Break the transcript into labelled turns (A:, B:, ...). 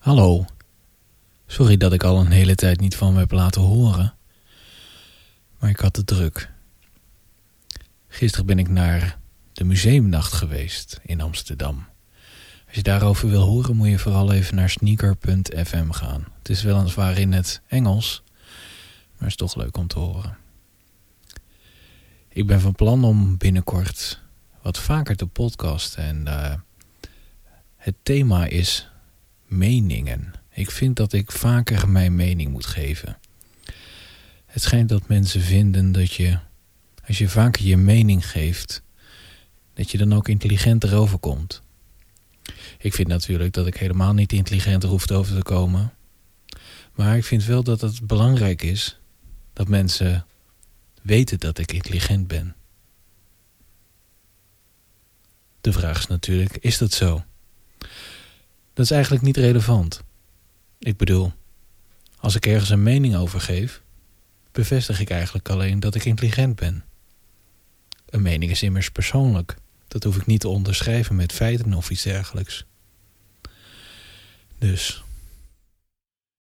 A: Hallo. Sorry dat ik al een hele tijd niet van me heb laten horen. Maar ik had het druk. Gisteren ben ik naar de museumnacht geweest in Amsterdam. Als je daarover wil horen moet je vooral even naar sneaker.fm gaan. Het is weliswaar in het Engels, maar is toch leuk om te horen. Ik ben van plan om binnenkort wat vaker te podcasten en uh, het thema is meningen. Ik vind dat ik vaker mijn mening moet geven. Het schijnt dat mensen vinden dat je, als je vaker je mening geeft, dat je dan ook intelligenter overkomt. Ik vind natuurlijk dat ik helemaal niet intelligenter hoef over te komen. Maar ik vind wel dat het belangrijk is dat mensen weten dat ik intelligent ben. De vraag is natuurlijk, is dat zo? Dat is eigenlijk niet relevant. Ik bedoel, als ik ergens een mening over geef, bevestig ik eigenlijk alleen dat ik intelligent ben. Een mening is immers persoonlijk. Dat hoef ik niet te onderschrijven met feiten of iets dergelijks. Dus